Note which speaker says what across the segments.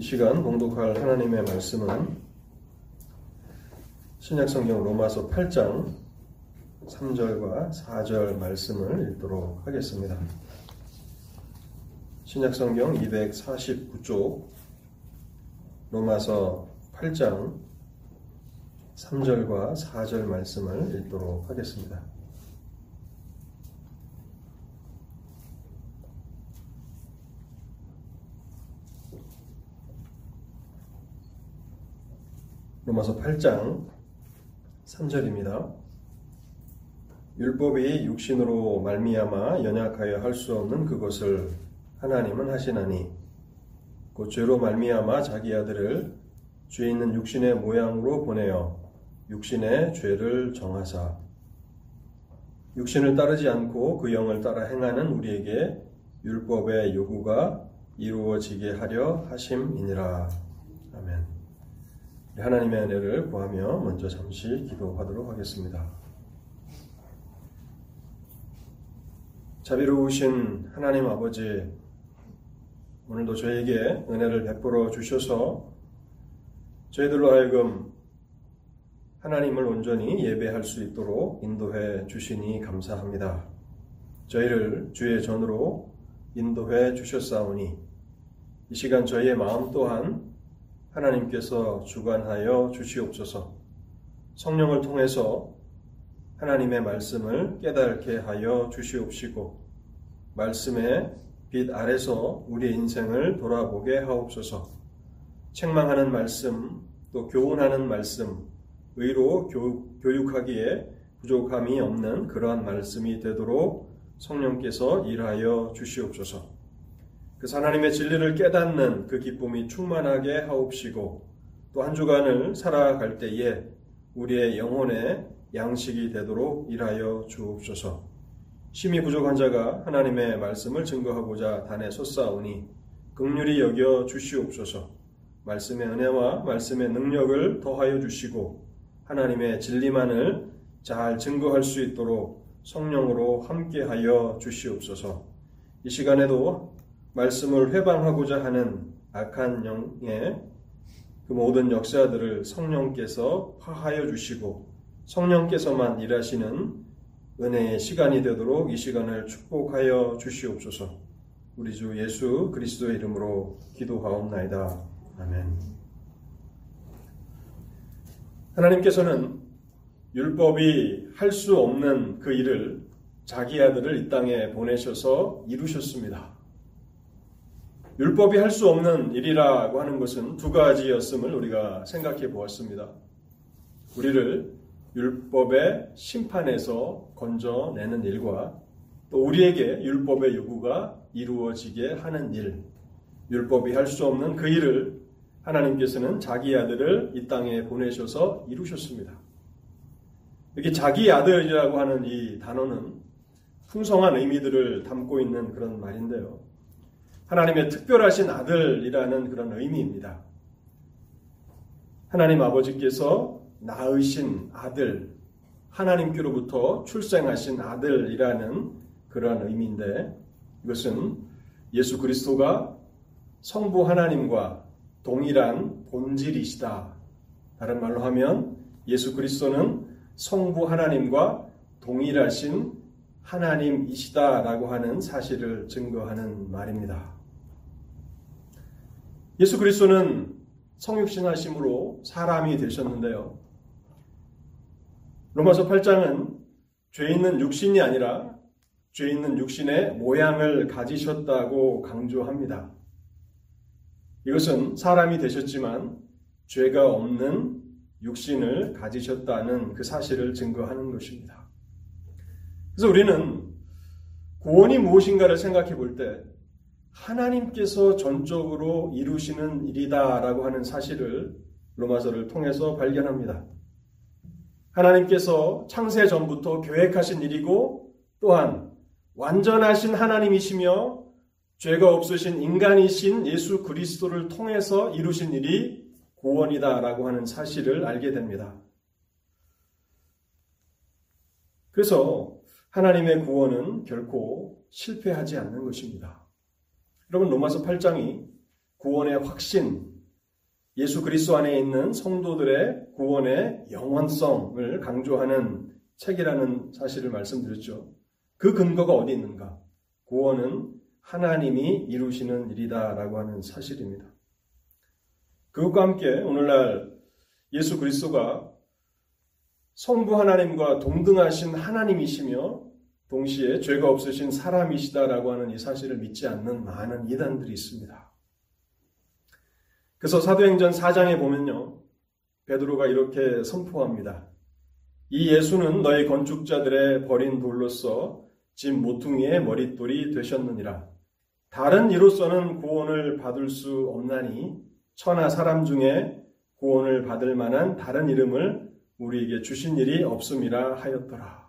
Speaker 1: 이 시간 봉독할 하나님의 말씀은 신약성경 로마서 8장 3절과 4절 말씀을 읽도록 하겠습니다. 신약성경 249쪽 로마서 8장 3절과 4절 말씀을 읽도록 하겠습니다. 로마서 8장 3절입니다. 율법이 육신으로 말미암아 연약하여 할 수 없는 그것을 하나님은 하시나니 곧 죄로 말미암아 자기 아들을 죄 있는 육신의 모양으로 보내어 육신의 죄를 정하사 육신을 따르지 않고 그 영을 따라 행하는 우리에게 율법의 요구가 이루어지게 하려 하심이니라. 하나님의 은혜를 구하며 먼저 잠시 기도하도록 하겠습니다. 자비로우신 하나님 아버지, 오늘도 저에게 은혜를 베풀어 주셔서 저희들로 하여금 하나님을 온전히 예배할 수 있도록 인도해 주시니 감사합니다. 저희를 주의 전으로 인도해 주셨사오니 이 시간 저희의 마음 또한 하나님께서 주관하여 주시옵소서 성령을 통해서 하나님의 말씀을 깨닫게 하여 주시옵시고 말씀의 빛 아래서 우리 인생을 돌아보게 하옵소서 책망하는 말씀 또 교훈하는 말씀 의로 교육하기에 부족함이 없는 그러한 말씀이 되도록 성령께서 일하여 주시옵소서. 그 하나님의 진리를 깨닫는 그 기쁨이 충만하게 하옵시고 또 한 주간을 살아갈 때에 우리의 영혼의 양식이 되도록 일하여 주옵소서. 심히 부족한 자가 하나님의 말씀을 증거하고자 단에 솟사오니 극률이 여겨 주시옵소서. 말씀의 은혜와 말씀의 능력을 더하여 주시고 하나님의 진리만을 잘 증거할 수 있도록 성령으로 함께하여 주시옵소서. 이 시간에도 말씀을 회방하고자 하는 악한 영의 그 모든 역사들을 성령께서 파하여 주시고 성령께서만 일하시는 은혜의 시간이 되도록 이 시간을 축복하여 주시옵소서. 우리 주 예수 그리스도의 이름으로 기도하옵나이다. 아멘. 하나님께서는 율법이 할 수 없는 그 일을 자기 아들을 이 땅에 보내셔서 이루셨습니다. 율법이 할 수 없는 일이라고 하는 것은 두 가지였음을 우리가 생각해 보았습니다. 우리를 율법의 심판에서 건져내는 일과 또 우리에게 율법의 요구가 이루어지게 하는 일, 율법이 할 수 없는 그 일을 하나님께서는 자기 아들을 이 땅에 보내셔서 이루셨습니다. 이렇게 자기 아들이라고 하는 이 단어는 풍성한 의미들을 담고 있는 그런 말인데요. 하나님의 특별하신 아들이라는 그런 의미입니다. 하나님 아버지께서 낳으신 아들, 하나님께로부터 출생하신 아들이라는 그러한 의미인데 이것은 예수 그리스도가 성부 하나님과 동일한 본질이시다. 다른 말로 하면 예수 그리스도는 성부 하나님과 동일하신 하나님이시다라고 하는 사실을 증거하는 말입니다. 예수 그리스도는 성육신 하심으로 사람이 되셨는데요. 로마서 8장은 죄 있는 육신이 아니라 죄 있는 육신의 모양을 가지셨다고 강조합니다. 이것은 사람이 되셨지만 죄가 없는 육신을 가지셨다는 그 사실을 증거하는 것입니다. 그래서 우리는 구원이 무엇인가를 생각해 볼 때 하나님께서 전적으로 이루시는 일이다라고 하는 사실을 로마서를 통해서 발견합니다. 하나님께서 창세 전부터 계획하신 일이고 또한 완전하신 하나님이시며 죄가 없으신 인간이신 예수 그리스도를 통해서 이루신 일이 구원이다라고 하는 사실을 알게 됩니다. 그래서 하나님의 구원은 결코 실패하지 않는 것입니다. 여러분 로마서 8장이 구원의 확신, 예수 그리스도 안에 있는 성도들의 구원의 영원성을 강조하는 책이라는 사실을 말씀드렸죠. 그 근거가 어디 있는가? 구원은 하나님이 이루시는 일이다라고 하는 사실입니다. 그것과 함께 오늘날 예수 그리스도가 성부 하나님과 동등하신 하나님이시며 동시에 죄가 없으신 사람이시다라고 하는 이 사실을 믿지 않는 많은 이단들이 있습니다. 그래서 사도행전 4장에 보면요. 베드로가 이렇게 선포합니다. 이 예수는 너희 건축자들의 버린 돌로서 집 모퉁이의 머릿돌이 되셨느니라. 다른 이로서는 구원을 받을 수 없나니 천하 사람 중에 구원을 받을 만한 다른 이름을 우리에게 주신 일이 없음이라 하였더라.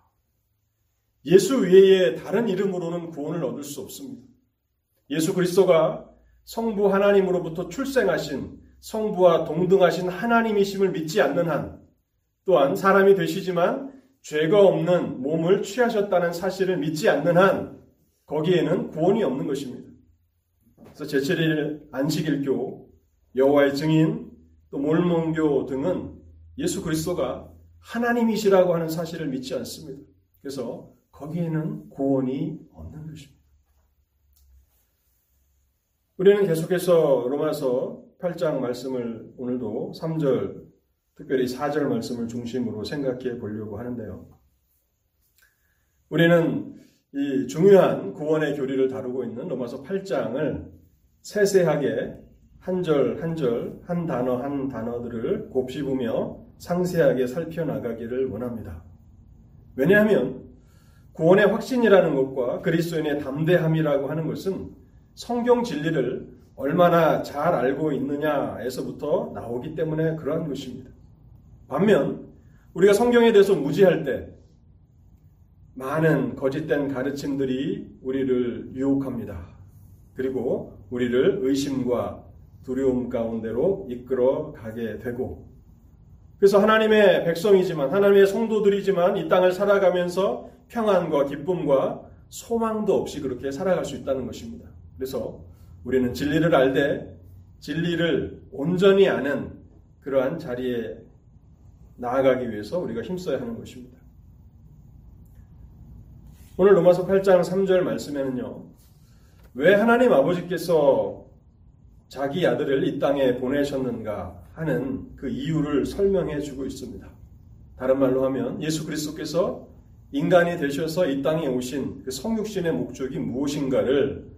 Speaker 1: 예수 외에 다른 이름으로는 구원을 얻을 수 없습니다. 예수 그리스도가 성부 하나님으로부터 출생하신 성부와 동등하신 하나님이심을 믿지 않는 한 또한 사람이 되시지만 죄가 없는 몸을 취하셨다는 사실을 믿지 않는 한 거기에는 구원이 없는 것입니다. 그래서 제7일 안식일교, 여호와의 증인, 또 몰몬교 등은 예수 그리스도가 하나님이시라고 하는 사실을 믿지 않습니다. 그래서 거기에는 구원이 없는 것입니다. 우리는 계속해서 로마서 8장 말씀을 오늘도 3절, 특별히 4절 말씀을 중심으로 생각해 보려고 하는데요. 우리는 이 중요한 구원의 교리를 다루고 있는 로마서 8장을 세세하게 한 절 한 절, 한 단어 한 단어들을 곱씹으며 상세하게 살펴나가기를 원합니다. 왜냐하면 구원의 확신이라는 것과 그리스도인의 담대함이라고 하는 것은 성경 진리를 얼마나 잘 알고 있느냐에서부터 나오기 때문에 그러한 것입니다. 반면 우리가 성경에 대해서 무지할 때 많은 거짓된 가르침들이 우리를 유혹합니다. 그리고 우리를 의심과 두려움 가운데로 이끌어 가게 되고 그래서 하나님의 백성이지만 하나님의 성도들이지만 이 땅을 살아가면서 평안과 기쁨과 소망도 없이 그렇게 살아갈 수 있다는 것입니다. 그래서 우리는 진리를 알되 진리를 온전히 아는 그러한 자리에 나아가기 위해서 우리가 힘써야 하는 것입니다. 오늘 로마서 8장 3절 말씀에는요. 왜 하나님 아버지께서 자기 아들을 이 땅에 보내셨는가 하는 그 이유를 설명해 주고 있습니다. 다른 말로 하면 예수 그리스도께서 인간이 되셔서 이 땅에 오신 그 성육신의 목적이 무엇인가를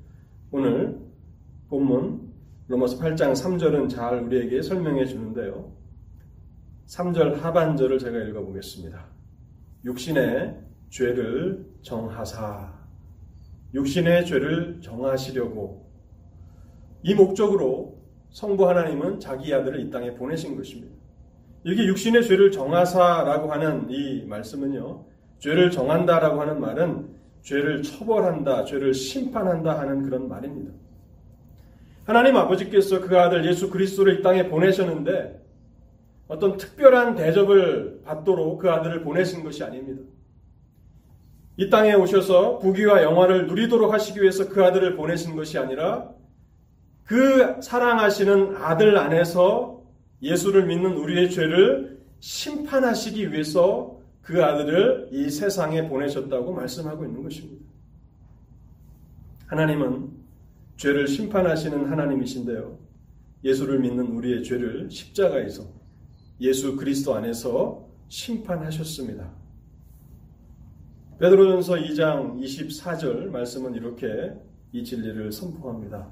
Speaker 1: 오늘 본문 로마서 8장 3절은 잘 우리에게 설명해 주는데요. 3절 하반절을 제가 읽어보겠습니다. 육신의 죄를 정하사 육신의 죄를 정하시려고 이 목적으로 성부 하나님은 자기 아들을 이 땅에 보내신 것입니다. 여기 육신의 죄를 정하사라고 하는 이 말씀은요. 죄를 정한다라고 하는 말은 죄를 처벌한다, 죄를 심판한다 하는 그런 말입니다. 하나님 아버지께서 그 아들 예수 그리스도를 이 땅에 보내셨는데 어떤 특별한 대접을 받도록 그 아들을 보내신 것이 아닙니다. 이 땅에 오셔서 부귀와 영화를 누리도록 하시기 위해서 그 아들을 보내신 것이 아니라 그 사랑하시는 아들 안에서 예수를 믿는 우리의 죄를 심판하시기 위해서 그 아들을 이 세상에 보내셨다고 말씀하고 있는 것입니다. 하나님은 죄를 심판하시는 하나님이신데요. 예수를 믿는 우리의 죄를 십자가에서 예수 그리스도 안에서 심판하셨습니다. 베드로전서 2장 24절 말씀은 이렇게 이 진리를 선포합니다.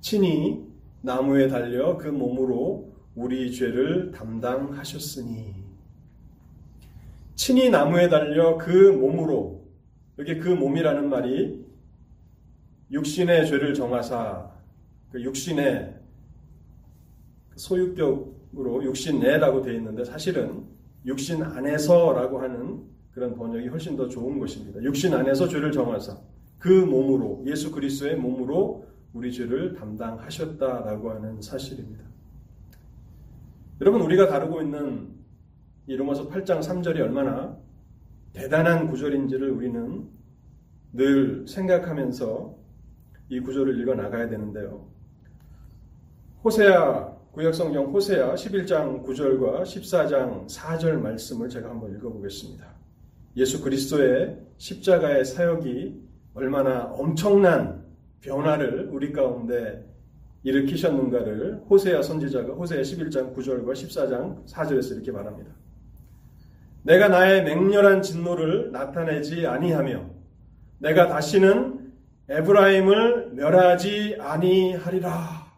Speaker 1: 친히 나무에 달려 그 몸으로 우리 죄를 담당하셨으니 친히 나무에 달려 그 몸으로 여기 그 몸이라는 말이 육신의 죄를 정하사 그 육신의 소유격으로 육신 내라고 되어 있는데 사실은 육신 안에서라고 하는 그런 번역이 훨씬 더 좋은 것입니다. 육신 안에서 죄를 정하사 그 몸으로 예수 그리스도의 몸으로 우리 죄를 담당하셨다라고 하는 사실입니다. 여러분 우리가 다루고 있는 이 로마서 8장 3절이 얼마나 대단한 구절인지를 우리는 늘 생각하면서 이 구절을 읽어 나가야 되는데요. 호세아 구약성경 호세아 11장 9절과 14장 4절 말씀을 제가 한번 읽어보겠습니다. 예수 그리스도의 십자가의 사역이 얼마나 엄청난 변화를 우리 가운데 일으키셨는가를 호세아 선지자가 호세아 11장 9절과 14장 4절에서 이렇게 말합니다. 내가 나의 맹렬한 진노를 나타내지 아니하며 내가 다시는 에브라임을 멸하지 아니하리라.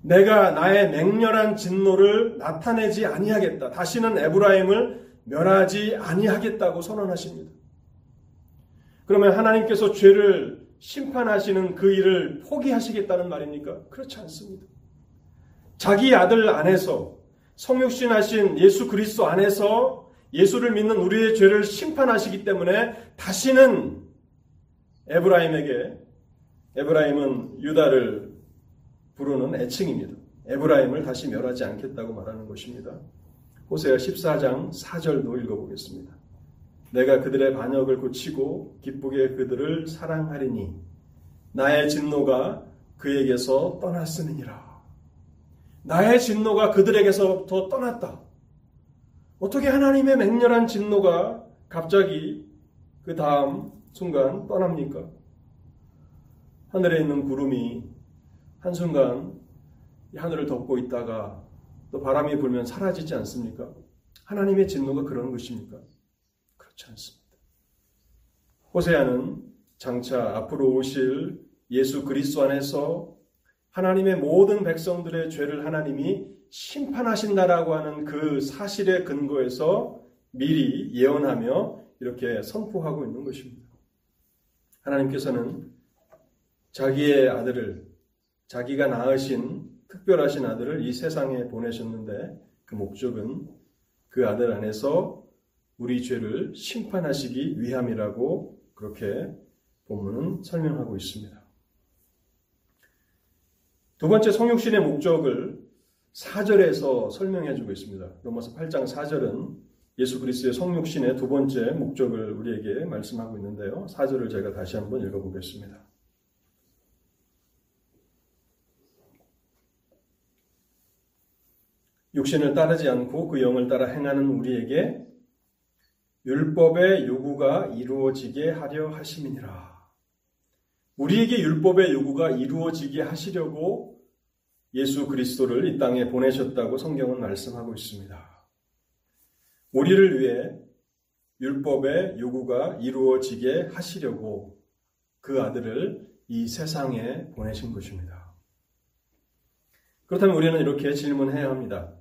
Speaker 1: 내가 나의 맹렬한 진노를 나타내지 아니하겠다. 다시는 에브라임을 멸하지 아니하겠다고 선언하십니다. 그러면 하나님께서 죄를 심판하시는 그 일을 포기하시겠다는 말입니까? 그렇지 않습니다. 자기 아들 안에서 성육신하신 예수 그리스도 안에서 예수를 믿는 우리의 죄를 심판하시기 때문에 다시는 에브라임에게 에브라임은 유다를 부르는 애칭입니다. 에브라임을 다시 멸하지 않겠다고 말하는 것입니다. 호세아 14장 4절도 읽어보겠습니다. 내가 그들의 반역을 고치고 기쁘게 그들을 사랑하리니 나의 진노가 그에게서 떠났으니라. 나의 진노가 그들에게서부터 떠났다. 어떻게 하나님의 맹렬한 진노가 갑자기 그 다음 순간 떠납니까? 하늘에 있는 구름이 한순간 하늘을 덮고 있다가 또 바람이 불면 사라지지 않습니까? 하나님의 진노가 그런 것입니까? 그렇지 않습니다. 호세아는 장차 앞으로 오실 예수 그리스도 안에서 하나님의 모든 백성들의 죄를 하나님이 심판하신다라고 하는 그 사실의 근거에서 미리 예언하며 이렇게 선포하고 있는 것입니다. 하나님께서는 자기의 아들을 자기가 낳으신 특별하신 아들을 이 세상에 보내셨는데 그 목적은 그 아들 안에서 우리 죄를 심판하시기 위함이라고 그렇게 본문은 설명하고 있습니다. 두 번째 성육신의 목적을 4절에서 설명해 주고 있습니다. 로마서 8장 4절은 예수 그리스도의 성육신의 두 번째 목적을 우리에게 말씀하고 있는데요. 4절을 제가 다시 한번 읽어보겠습니다. 육신을 따르지 않고 그 영을 따라 행하는 우리에게 율법의 요구가 이루어지게 하려 하심이니라. 우리에게 율법의 요구가 이루어지게 하시려고 예수 그리스도를 이 땅에 보내셨다고 성경은 말씀하고 있습니다. 우리를 위해 율법의 요구가 이루어지게 하시려고 그 아들을 이 세상에 보내신 것입니다. 그렇다면 우리는 이렇게 질문해야 합니다.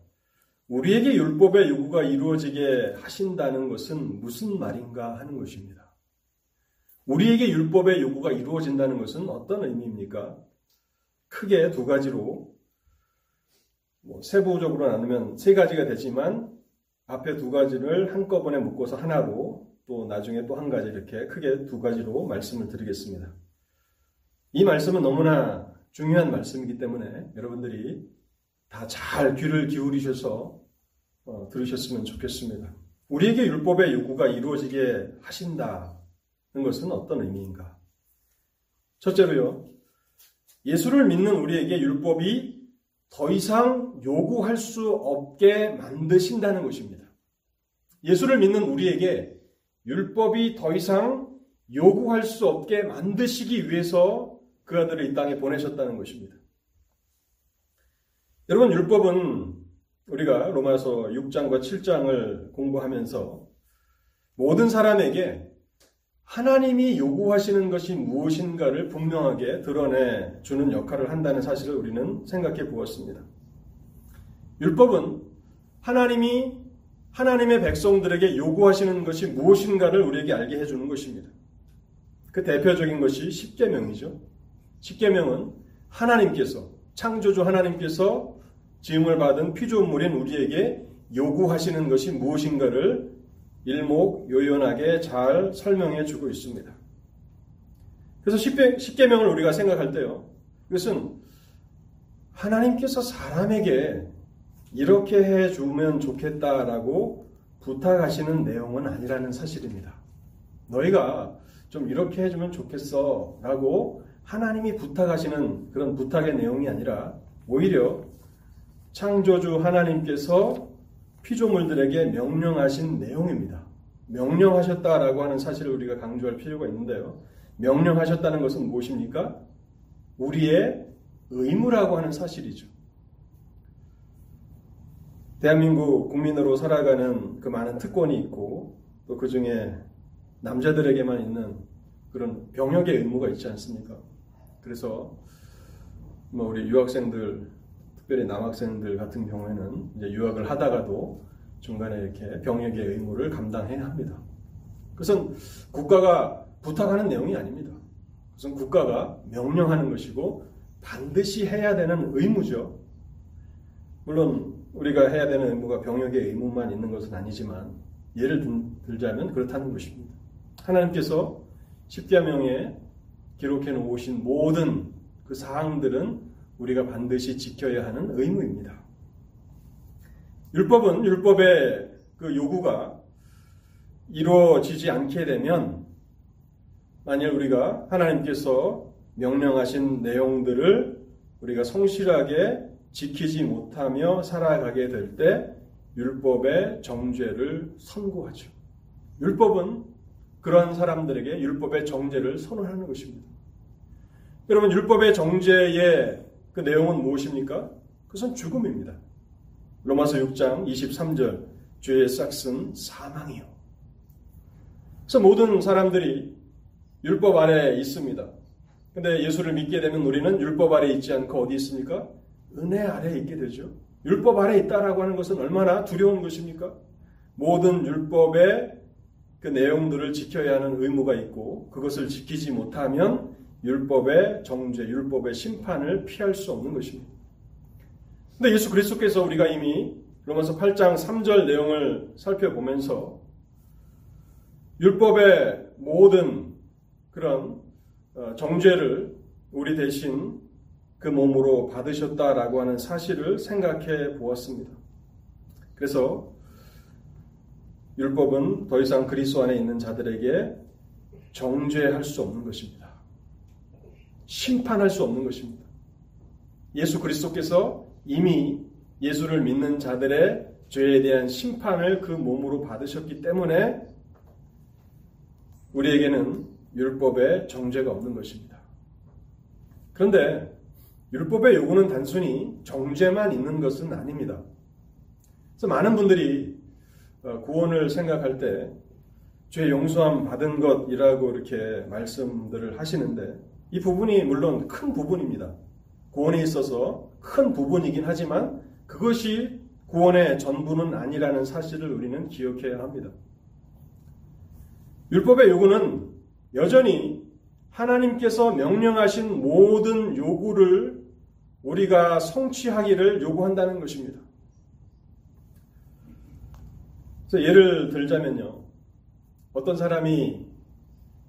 Speaker 1: 우리에게 율법의 요구가 이루어지게 하신다는 것은 무슨 말인가 하는 것입니다. 우리에게 율법의 요구가 이루어진다는 것은 어떤 의미입니까? 크게 두 가지로 뭐 세부적으로 나누면 세 가지가 되지만 앞에 두 가지를 한꺼번에 묶어서 하나로 또 나중에 또 한 가지 이렇게 크게 두 가지로 말씀을 드리겠습니다. 이 말씀은 너무나 중요한 말씀이기 때문에 여러분들이 다 잘 귀를 기울이셔서 어, 들으셨으면 좋겠습니다. 우리에게 율법의 요구가 이루어지게 하신다는 것은 어떤 의미인가? 첫째로요, 예수를 믿는 우리에게 율법이 더 이상 요구할 수 없게 만드신다는 것입니다. 예수를 믿는 우리에게 율법이 더 이상 요구할 수 없게 만드시기 위해서 그 아들을 이 땅에 보내셨다는 것입니다. 여러분, 율법은 우리가 로마서 6장과 7장을 공부하면서 모든 사람에게 하나님이 요구하시는 것이 무엇인가를 분명하게 드러내 주는 역할을 한다는 사실을 우리는 생각해 보았습니다. 율법은 하나님이 하나님의 백성들에게 요구하시는 것이 무엇인가를 우리에게 알게 해주는 것입니다. 그 대표적인 것이 십계명이죠. 십계명은 하나님께서 창조주 하나님께서 지음을 받은 피조물인 우리에게 요구하시는 것이 무엇인가를 일목요연하게 잘 설명해 주고 있습니다. 그래서 십계명을 우리가 생각할 때요. 이것은 하나님께서 사람에게 이렇게 해 주면 좋겠다라고 부탁하시는 내용은 아니라는 사실입니다. 너희가 좀 이렇게 해주면 좋겠어 라고 하나님이 부탁하시는 그런 부탁의 내용이 아니라 오히려 창조주 하나님께서 피조물들에게 명령하신 내용입니다. 명령하셨다라고 하는 사실을 우리가 강조할 필요가 있는데요. 명령하셨다는 것은 무엇입니까? 우리의 의무라고 하는 사실이죠. 대한민국 국민으로 살아가는 그 많은 특권이 있고 또 그 중에 남자들에게만 있는 그런 병역의 의무가 있지 않습니까? 그래서 뭐 우리 유학생들 특별히 남학생들 같은 경우에는 이제 유학을 하다가도 중간에 이렇게 병역의 의무를 감당해야 합니다. 그것은 국가가 부탁하는 내용이 아닙니다. 그것은 국가가 명령하는 것이고 반드시 해야 되는 의무죠. 물론 우리가 해야 되는 의무가 병역의 의무만 있는 것은 아니지만 예를 들자면 그렇다는 것입니다. 하나님께서 십계명에 기록해 놓으신 모든 그 사항들은 우리가 반드시 지켜야 하는 의무입니다. 율법은 율법의 그 요구가 이루어지지 않게 되면 만일 우리가 하나님께서 명령하신 내용들을 우리가 성실하게 지키지 못하며 살아가게 될 때 율법의 정죄를 선고하죠. 율법은 그러한 사람들에게 율법의 정죄를 선언하는 것입니다. 여러분 율법의 정죄의 그 내용은 무엇입니까? 그것은 죽음입니다. 로마서 6장 23절 죄의 싹은 사망이요. 그래서 모든 사람들이 율법 아래 있습니다. 근데 예수를 믿게 되면 우리는 율법 아래 있지 않고 어디 있습니까? 은혜 아래 있게 되죠. 율법 아래 있다라고 하는 것은 얼마나 두려운 것입니까? 모든 율법의 그 내용들을 지켜야 하는 의무가 있고 그것을 지키지 못하면 율법의 정죄, 율법의 심판을 피할 수 없는 것입니다. 근데 예수 그리스도께서 우리가 이미 로마서 8장 3절 내용을 살펴보면서 율법의 모든 그런 어, 정죄를 우리 대신 그 몸으로 받으셨다라고 하는 사실을 생각해 보았습니다. 그래서 율법은 더 이상 그리스도 안에 있는 자들에게 정죄할 수 없는 것입니다. 심판할 수 없는 것입니다. 예수 그리스도께서 이미 예수를 믿는 자들의 죄에 대한 심판을 그 몸으로 받으셨기 때문에 우리에게는 율법의 정죄가 없는 것입니다. 그런데 율법의 요구는 단순히 정죄만 있는 것은 아닙니다. 그래서 많은 분들이 어, 구원을 생각할 때 죄 용서함 받은 것이라고 이렇게 말씀들을 하시는데 이 부분이 물론 큰 부분입니다. 구원에 있어서 큰 부분이긴 하지만 그것이 구원의 전부는 아니라는 사실을 우리는 기억해야 합니다. 율법의 요구는 여전히 하나님께서 명령하신 모든 요구를 우리가 성취하기를 요구한다는 것입니다. 그래서 예를 들자면요. 어떤 사람이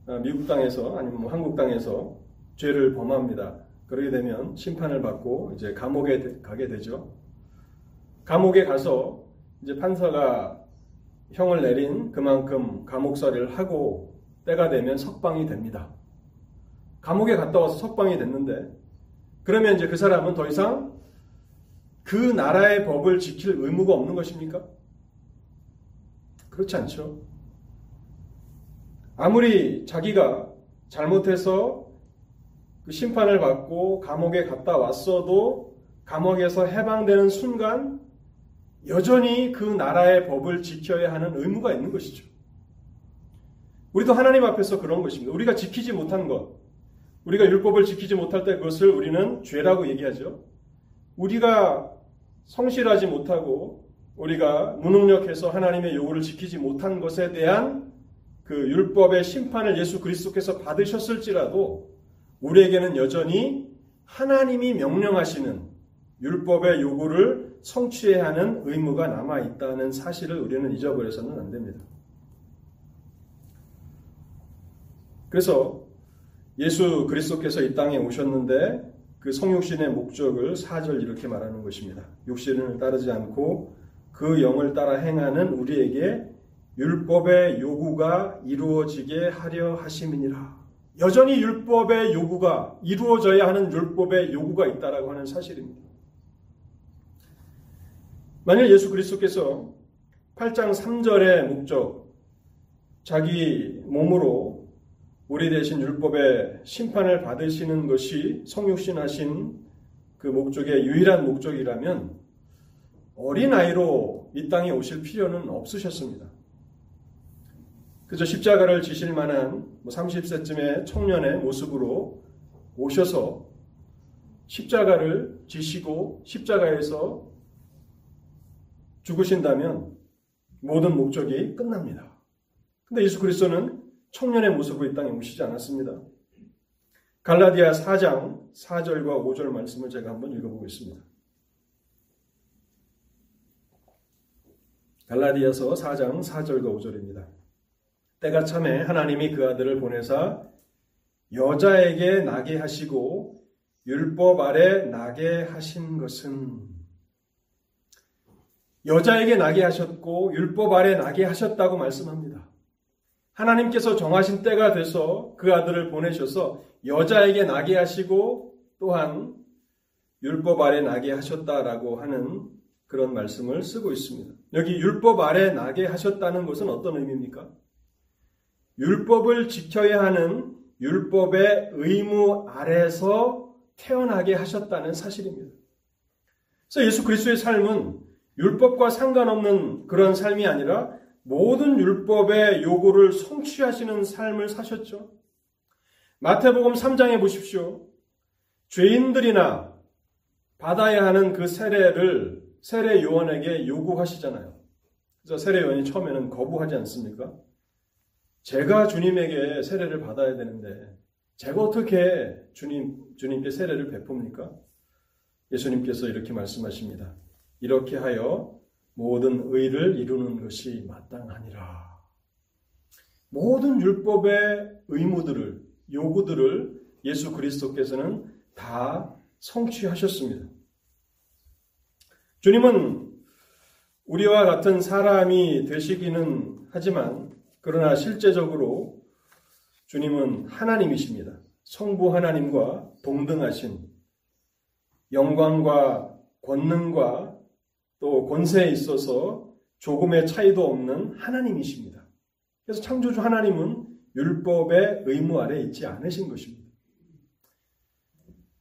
Speaker 1: 어, 미국 땅에서 아니면 뭐 한국 땅에서 죄를 범합니다. 그러게 되면 심판을 받고 이제 감옥에 가게 되죠. 감옥에 가서 이제 판사가 형을 내린 그만큼 감옥살이를 하고 때가 되면 석방이 됩니다. 감옥에 갔다 와서 석방이 됐는데 그러면 이제 그 사람은 더 이상 그 나라의 법을 지킬 의무가 없는 것입니까? 그렇지 않죠. 아무리 자기가 잘못해서 그 심판을 받고 감옥에 갔다 왔어도 감옥에서 해방되는 순간 여전히 그 나라의 법을 지켜야 하는 의무가 있는 것이죠. 우리도 하나님 앞에서 그런 것입니다. 우리가 지키지 못한 것, 우리가 율법을 지키지 못할 때 그것을 우리는 죄라고 얘기하죠. 우리가 성실하지 못하고 우리가 무능력해서 하나님의 요구를 지키지 못한 것에 대한 그 율법의 심판을 예수 그리스도께서 받으셨을지라도 우리에게는 여전히 하나님이 명령하시는 율법의 요구를 성취해야 하는 의무가 남아 있다는 사실을 우리는 잊어버려서는 안 됩니다. 그래서 예수 그리스도께서 이 땅에 오셨는데 그 성육신의 목적을 4절 이렇게 말하는 것입니다. 육신을 따르지 않고 그 영을 따라 행하는 우리에게 율법의 요구가 이루어지게 하려 하심이니라. 여전히 율법의 요구가 이루어져야 하는 율법의 요구가 있다라고 하는 사실입니다. 만일 예수 그리스도께서 8장 3절의 목적 자기 몸으로 우리 대신 율법의 심판을 받으시는 것이 성육신하신 그 목적의 유일한 목적이라면 어린아이로 이 땅에 오실 필요는 없으셨습니다. 그저 십자가를 지실 만한 30세쯤의 뭐 청년의 모습으로 오셔서 십자가를 지시고 십자가에서 죽으신다면 모든 목적이 끝납니다. 근데 예수 그리스도는 청년의 모습으로 이 땅에 오시지 않았습니다. 갈라디아 4장 4절과 5절 말씀을 제가 한번 읽어보겠습니다. 갈라디아서 4장 4절과 5절입니다. 때가 참에 하나님이 그 아들을 보내사 여자에게 나게 하시고 율법 아래 나게 하신 것은 여자에게 나게 하셨고 율법 아래 나게 하셨다고 말씀합니다. 하나님께서 정하신 때가 돼서 그 아들을 보내셔서 여자에게 나게 하시고 또한 율법 아래 나게 하셨다라고 하는 그런 말씀을 쓰고 있습니다. 여기 율법 아래 나게 하셨다는 것은 어떤 의미입니까? 율법을 지켜야 하는 율법의 의무 아래서 태어나게 하셨다는 사실입니다. 그래서 예수 그리스도의 삶은 율법과 상관없는 그런 삶이 아니라 모든 율법의 요구를 성취하시는 삶을 사셨죠. 마태복음 3장에 보십시오. 죄인들이나 받아야 하는 그 세례를 세례 요원에게 요구하시잖아요. 그래서 세례 요원이 처음에는 거부하지 않습니까? 제가 주님에게 세례를 받아야 되는데 제가 어떻게 주님 주님께 세례를 베풉니까? 예수님께서 이렇게 말씀하십니다. 이렇게 하여 모든 의를 이루는 것이 마땅하니라. 모든 율법의 의무들을 요구들을 예수 그리스도께서는 다 성취하셨습니다. 주님은 우리와 같은 사람이 되시기는 하지만 그러나 실제적으로 주님은 하나님이십니다. 성부 하나님과 동등하신 영광과 권능과 또 권세에 있어서 조금의 차이도 없는 하나님이십니다. 그래서 창조주 하나님은 율법의 의무 아래 있지 않으신 것입니다.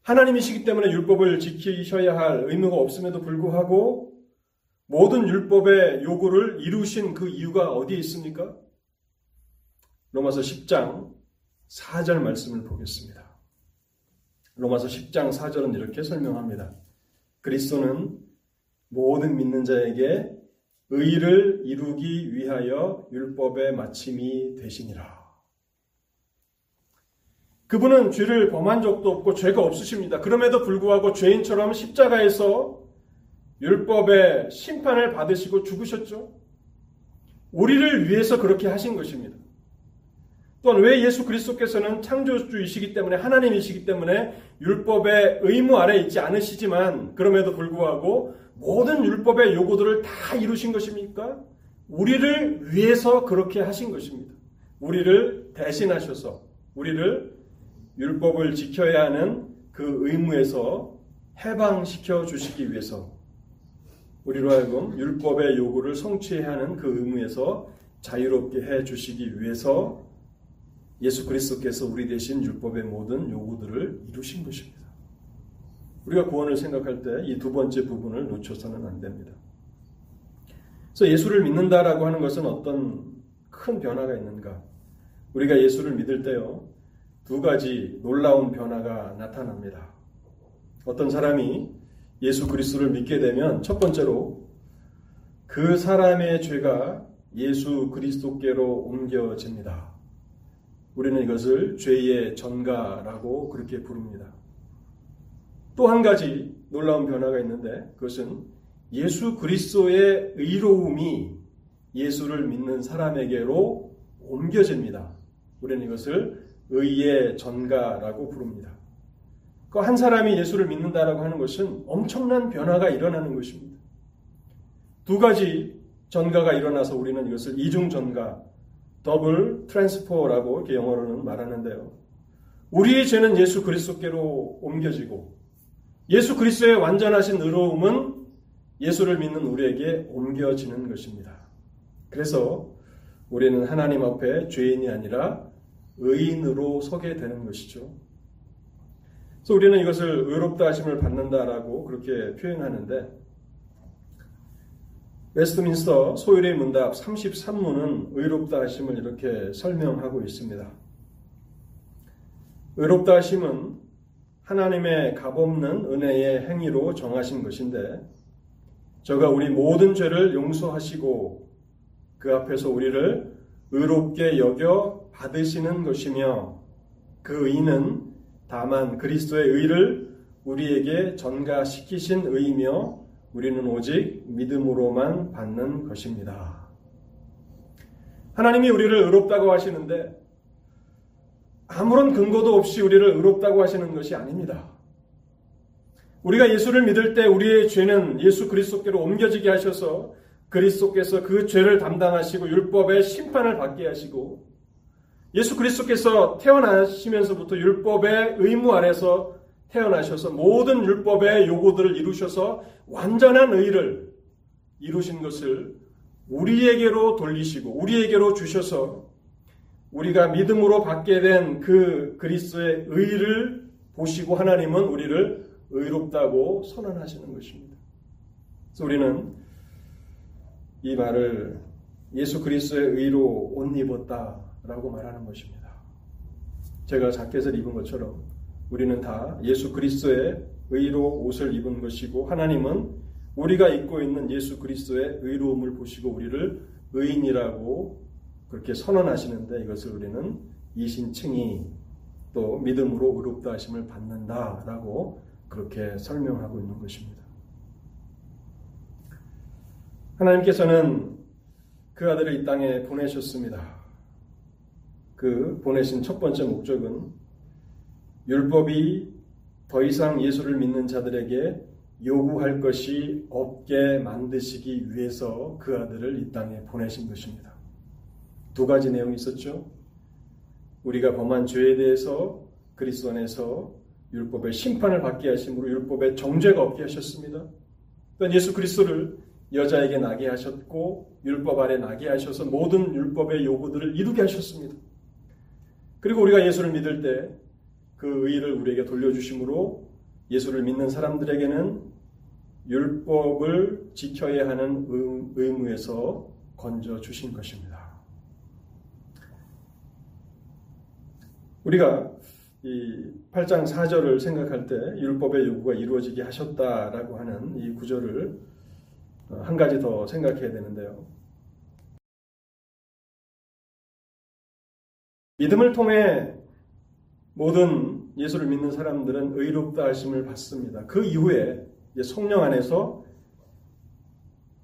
Speaker 1: 하나님이시기 때문에 율법을 지키셔야 할 의무가 없음에도 불구하고 모든 율법의 요구를 이루신 그 이유가 어디에 있습니까? 로마서 10장 4절 말씀을 보겠습니다. 로마서 10장 4절은 이렇게 설명합니다. 그리스도는 모든 믿는 자에게 의를 이루기 위하여 율법의 마침이 되시니라. 그분은 죄를 범한 적도 없고 죄가 없으십니다. 그럼에도 불구하고 죄인처럼 십자가에서 율법의 심판을 받으시고 죽으셨죠. 우리를 위해서 그렇게 하신 것입니다. 또한 왜 예수 그리스도께서는 창조주이시기 때문에 하나님이시기 때문에 율법의 의무 아래 있지 않으시지만 그럼에도 불구하고 모든 율법의 요구들을 다 이루신 것입니까? 우리를 위해서 그렇게 하신 것입니다. 우리를 대신하셔서 우리를 율법을 지켜야 하는 그 의무에서 해방시켜 주시기 위해서 우리로 하여금 율법의 요구를 성취해야 하는 그 의무에서 자유롭게 해 주시기 위해서 예수 그리스도께서 우리 대신 율법의 모든 요구들을 이루신 것입니다. 우리가 구원을 생각할 때 이 두 번째 부분을 놓쳐서는 안 됩니다. 그래서 예수를 믿는다라고 하는 것은 어떤 큰 변화가 있는가? 우리가 예수를 믿을 때요, 두 가지 놀라운 변화가 나타납니다. 어떤 사람이 예수 그리스도를 믿게 되면 첫 번째로 그 사람의 죄가 예수 그리스도께로 옮겨집니다. 우리는 이것을 죄의 전가라고 그렇게 부릅니다. 또 한 가지 놀라운 변화가 있는데 그것은 예수 그리스도의 의로움이 예수를 믿는 사람에게로 옮겨집니다. 우리는 이것을 의의 전가라고 부릅니다. 그 한 사람이 예수를 믿는다라고 하는 것은 엄청난 변화가 일어나는 것입니다. 두 가지 전가가 일어나서 우리는 이것을 이중 전가, 더블 트랜스포라고 이렇게 영어로는 말하는데요. 우리의 죄는 예수 그리스도께로 옮겨지고 예수 그리스도의 완전하신 의로움은 예수를 믿는 우리에게 옮겨지는 것입니다. 그래서 우리는 하나님 앞에 죄인이 아니라 의인으로 서게 되는 것이죠. 그래서 우리는 이것을 의롭다 하심을 받는다라고 그렇게 표현하는데 웨스트민스터 소율의 문답 33문은 의롭다 하심을 이렇게 설명하고 있습니다. 의롭다 하심은 하나님의 값없는 은혜의 행위로 정하신 것인데 저가 우리 모든 죄를 용서하시고 그 앞에서 우리를 의롭게 여겨 받으시는 것이며 그 의는 다만 그리스도의 의를 우리에게 전가시키신 의이며 우리는 오직 믿음으로만 받는 것입니다. 하나님이 우리를 의롭다고 하시는데 아무런 근거도 없이 우리를 의롭다고 하시는 것이 아닙니다. 우리가 예수를 믿을 때 우리의 죄는 예수 그리스도께로 옮겨지게 하셔서 그리스도께서 그 죄를 담당하시고 율법의 심판을 받게 하시고 예수 그리스도께서 태어나시면서부터 율법의 의무 아래서 태어나셔서 모든 율법의 요구들을 이루셔서 완전한 의를 이루신 것을 우리에게로 돌리시고 우리에게로 주셔서 우리가 믿음으로 받게 된 그 그리스도의 의를 보시고 하나님은 우리를 의롭다고 선언하시는 것입니다. 그래서 우리는 이 말을 예수 그리스도의 의로 옷 입었다라고 말하는 것입니다. 제가 자켓을 입은 것처럼 우리는 다 예수 그리스도의 의로 옷을 입은 것이고 하나님은 우리가 입고 있는 예수 그리스도의 의로움을 보시고 우리를 의인이라고 그렇게 선언하시는데 이것을 우리는 이신칭이 또 믿음으로 의롭다 하심을 받는다라고 그렇게 설명하고 있는 것입니다. 하나님께서는 그 아들을 이 땅에 보내셨습니다. 그 보내신 첫 번째 목적은 율법이 더 이상 예수를 믿는 자들에게 요구할 것이 없게 만드시기 위해서 그 아들을 이 땅에 보내신 것입니다. 두 가지 내용이 있었죠. 우리가 범한 죄에 대해서 그리스도 안에서 율법의 심판을 받게 하심으로 율법의 정죄가 없게 하셨습니다. 또 예수 그리스도를 여자에게 나게 하셨고 율법 아래 나게 하셔서 모든 율법의 요구들을 이루게 하셨습니다. 그리고 우리가 예수를 믿을 때 그 의를 우리에게 돌려주심으로 예수를 믿는 사람들에게는 율법을 지켜야 하는 의무에서 건져 주신 것입니다. 우리가 이 8장 4절을 생각할 때 율법의 요구가 이루어지게 하셨다라고 하는 이 구절을 한 가지 더 생각해야 되는데요. 믿음을 통해 모든 예수를 믿는 사람들은 의롭다 하심을 받습니다. 그 이후에 성령 안에서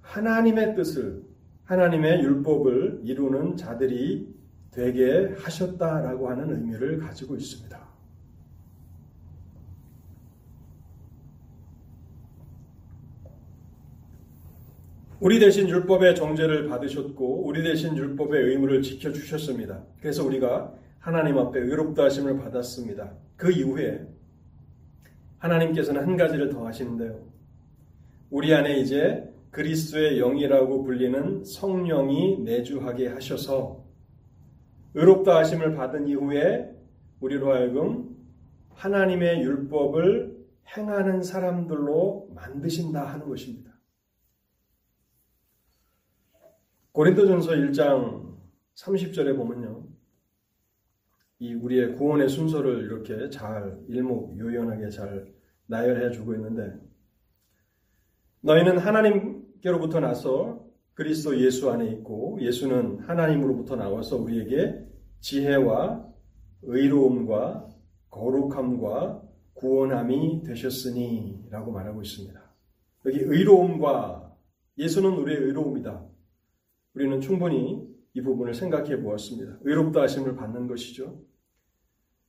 Speaker 1: 하나님의 뜻을 하나님의 율법을 이루는 자들이 되게 하셨다라고 하는 의미를 가지고 있습니다. 우리 대신 율법의 정죄를 받으셨고 우리 대신 율법의 의무를 지켜 주셨습니다. 그래서 우리가 하나님 앞에 의롭다 하심을 받았습니다. 그 이후에 하나님께서는 한 가지를 더 하시는데요. 우리 안에 이제 그리스도의 영이라고 불리는 성령이 내주하게 하셔서 의롭다 하심을 받은 이후에 우리로 하여금 하나님의 율법을 행하는 사람들로 만드신다 하는 것입니다. 고린도전서 1장 30절에 보면요. 이 우리의 구원의 순서를 이렇게 잘 일목요연하게 잘 나열해 주고 있는데 너희는 하나님께로부터 나서 그리스도 예수 안에 있고 예수는 하나님으로부터 나와서 우리에게 지혜와 의로움과 거룩함과 구원함이 되셨으니 라고 말하고 있습니다. 여기 의로움과 예수는 우리의 의로움이다. 우리는 충분히 이 부분을 생각해 보았습니다. 의롭다 하심을 받는 것이죠.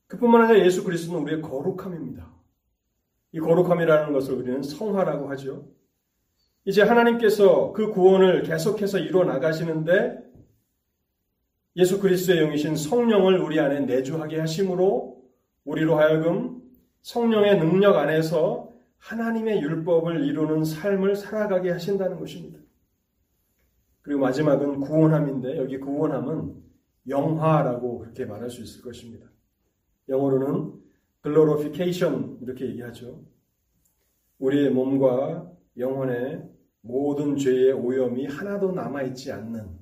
Speaker 1: 그뿐만 아니라 예수 그리스도는 우리의 거룩함입니다. 이 거룩함이라는 것을 우리는 성화라고 하죠. 이제 하나님께서 그 구원을 계속해서 이루어 나가시는데 예수 그리스도의 영이신 성령을 우리 안에 내주하게 하심으로 우리로 하여금 성령의 능력 안에서 하나님의 율법을 이루는 삶을 살아가게 하신다는 것입니다. 그리고 마지막은 구원함인데 여기 구원함은 영화라고 그렇게 말할 수 있을 것입니다. 영어로는 glorification 이렇게 얘기하죠. 우리의 몸과 영혼의 모든 죄의 오염이 하나도 남아있지 않는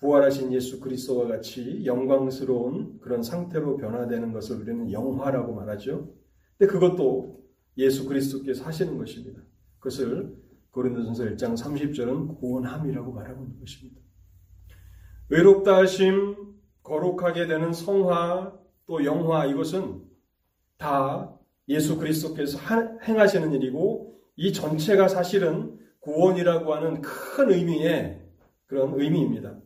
Speaker 1: 부활하신 예수 그리스도와 같이 영광스러운 그런 상태로 변화되는 것을 우리는 영화라고 말하죠. 근데 그것도 예수 그리스도께서 하시는 것입니다. 그것을 고린도전서 1장 30절은 구원함이라고 말하고 있는 것입니다. 외롭다 하심, 거룩하게 되는 성화, 또 영화 이것은 다 예수 그리스도께서 행하시는 일이고 이 전체가 사실은 구원이라고 하는 큰 의미의 그런 의미입니다.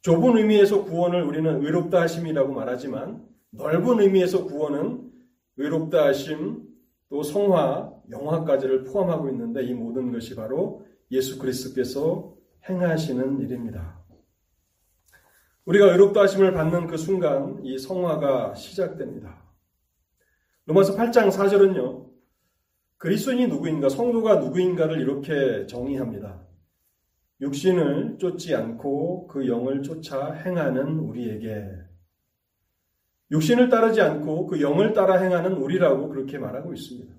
Speaker 1: 좁은 의미에서 구원을 우리는 의롭다 하심이라고 말하지만 넓은 의미에서 구원은 의롭다 하심, 또 성화, 영화까지를 포함하고 있는데 이 모든 것이 바로 예수 그리스도께서 행하시는 일입니다. 우리가 의롭다 하심을 받는 그 순간 이 성화가 시작됩니다. 로마서 8장 4절은요. 그리스도인이 누구인가, 성도가 누구인가를 이렇게 정의합니다. 육신을 쫓지 않고 그 영을 쫓아 행하는 우리에게 육신을 따르지 않고 그 영을 따라 행하는 우리라고 그렇게 말하고 있습니다.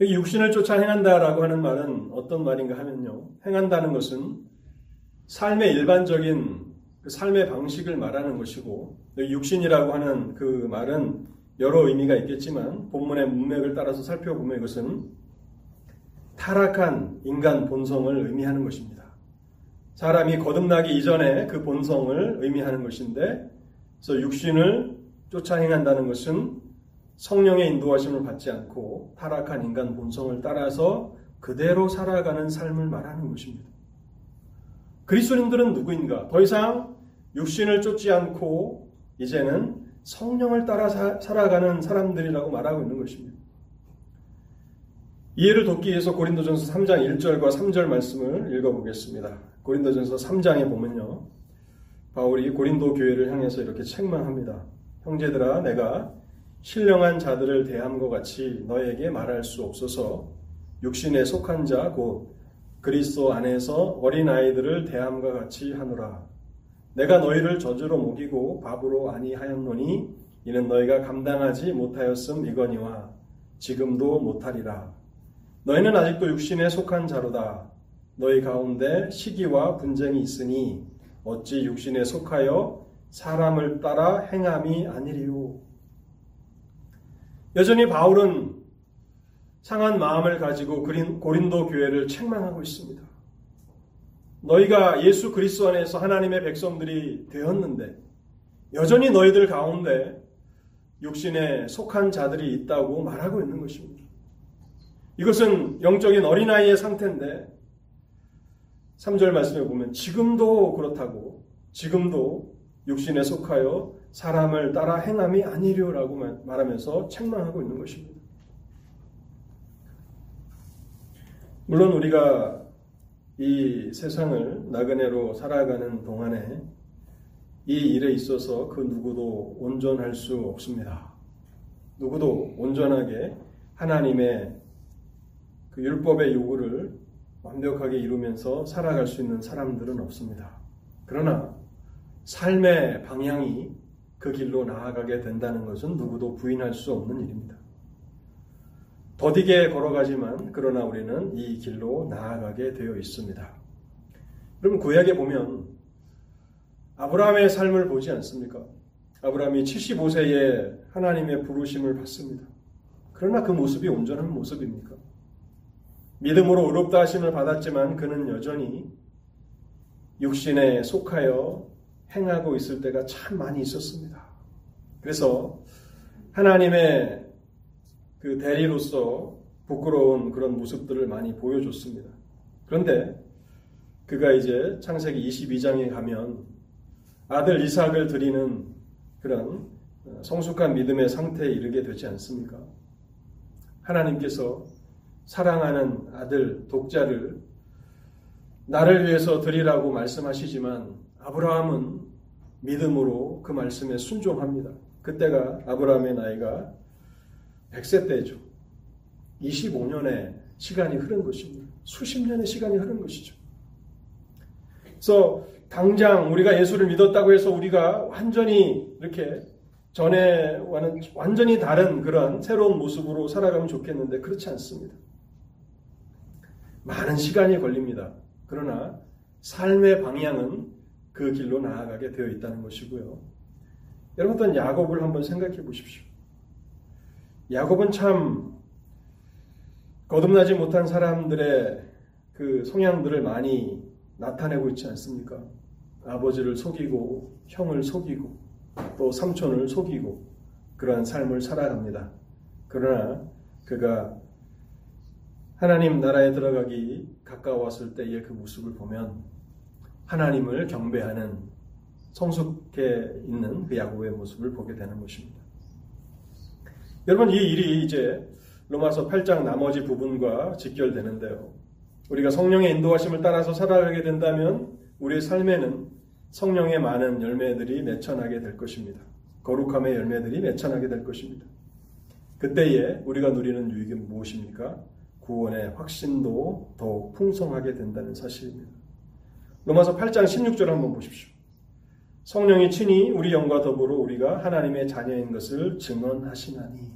Speaker 1: 육신을 쫓아 행한다라고 하는 말은 어떤 말인가 하면요. 행한다는 것은 삶의 일반적인 그 삶의 방식을 말하는 것이고 육신이라고 하는 그 말은 여러 의미가 있겠지만 본문의 문맥을 따라서 살펴보면 이것은 타락한 인간 본성을 의미하는 것입니다. 사람이 거듭나기 이전에 그 본성을 의미하는 것인데, 그래서 육신을 쫓아 행한다는 것은 성령의 인도하심을 받지 않고 타락한 인간 본성을 따라서 그대로 살아가는 삶을 말하는 것입니다. 그리스도인들은 누구인가? 더 이상 육신을 쫓지 않고 이제는 성령을 따라 사, 살아가는 사람들이라고 말하고 있는 것입니다. 이해를 돕기 위해서 고린도전서 3장 1절과 3절 말씀을 읽어보겠습니다. 고린도전서 3장에 보면요. 바울이 고린도 교회를 향해서 이렇게 책망합니다. 형제들아 내가 신령한 자들을 대함과 같이 너에게 말할 수 없어서 육신에 속한 자 곧 그리스도 안에서 어린 아이들을 대함과 같이 하노라. 내가 너희를 저주로 먹이고 밥으로 아니하였노니 이는 너희가 감당하지 못하였음 이거니와 지금도 못하리라. 너희는 아직도 육신에 속한 자로다. 너희 가운데 시기와 분쟁이 있으니 어찌 육신에 속하여 사람을 따라 행함이 아니리요. 여전히 바울은 상한 마음을 가지고 고린도 교회를 책망하고 있습니다. 너희가 예수 그리스도 안에서 하나님의 백성들이 되었는데 여전히 너희들 가운데 육신에 속한 자들이 있다고 말하고 있는 것입니다. 이것은 영적인 어린아이의 상태인데 3절 말씀에 보면 지금도 그렇다고 지금도 육신에 속하여 사람을 따라 행함이 아니려라고 말하면서 책망하고 있는 것입니다. 물론 우리가 이 세상을 나그네로 살아가는 동안에 이 일에 있어서 그 누구도 온전할 수 없습니다. 누구도 온전하게 하나님의 그 율법의 요구를 완벽하게 이루면서 살아갈 수 있는 사람들은 없습니다. 그러나 삶의 방향이 그 길로 나아가게 된다는 것은 누구도 부인할 수 없는 일입니다. 더디게 걸어가지만 그러나 우리는 이 길로 나아가게 되어 있습니다. 그럼 구약에 보면 아브라함의 삶을 보지 않습니까? 아브라함이 75세에 하나님의 부르심을 받습니다. 그러나 그 모습이 온전한 모습입니까? 믿음으로 의롭다 하심을 받았지만 그는 여전히 육신에 속하여 행하고 있을 때가 참 많이 있었습니다. 그래서 하나님의 그 대리로서 부끄러운 그런 모습들을 많이 보여줬습니다. 그런데 그가 이제 창세기 22장에 가면 아들 이삭을 드리는 그런 성숙한 믿음의 상태에 이르게 되지 않습니까? 하나님께서 사랑하는 아들 독자를 나를 위해서 드리라고 말씀하시지만 아브라함은 믿음으로 그 말씀에 순종합니다. 그때가 아브라함의 나이가 100세 때죠. 25년의 시간이 흐른 것입니다. 수십 년의 시간이 흐른 것이죠. 그래서 당장 우리가 예수를 믿었다고 해서 우리가 완전히 이렇게 전에와는 완전히 다른 그런 새로운 모습으로 살아가면 좋겠는데 그렇지 않습니다. 많은 시간이 걸립니다. 그러나 삶의 방향은 그 길로 나아가게 되어 있다는 것이고요. 여러분 어떤 야곱을 한번 생각해 보십시오. 야곱은 참 거듭나지 못한 사람들의 그 성향들을 많이 나타내고 있지 않습니까? 아버지를 속이고 형을 속이고 또 삼촌을 속이고 그러한 삶을 살아갑니다. 그러나 그가 하나님 나라에 들어가기 가까웠을 때의 그 모습을 보면 하나님을 경배하는 성숙해 있는 그 야곱의 모습을 보게 되는 것입니다. 여러분 이 일이 이제 로마서 8장 나머지 부분과 직결되는데요. 우리가 성령의 인도하심을 따라서 살아가게 된다면 우리의 삶에는 성령의 많은 열매들이 맺혀나게 될 것입니다. 거룩함의 열매들이 맺혀나게 될 것입니다. 그때에 우리가 누리는 유익이 무엇입니까? 구원의 확신도 더욱 풍성하게 된다는 사실입니다. 로마서 8장 16절 한번 보십시오. 성령이 친히 우리 영과 더불어 우리가 하나님의 자녀인 것을 증언하시나니.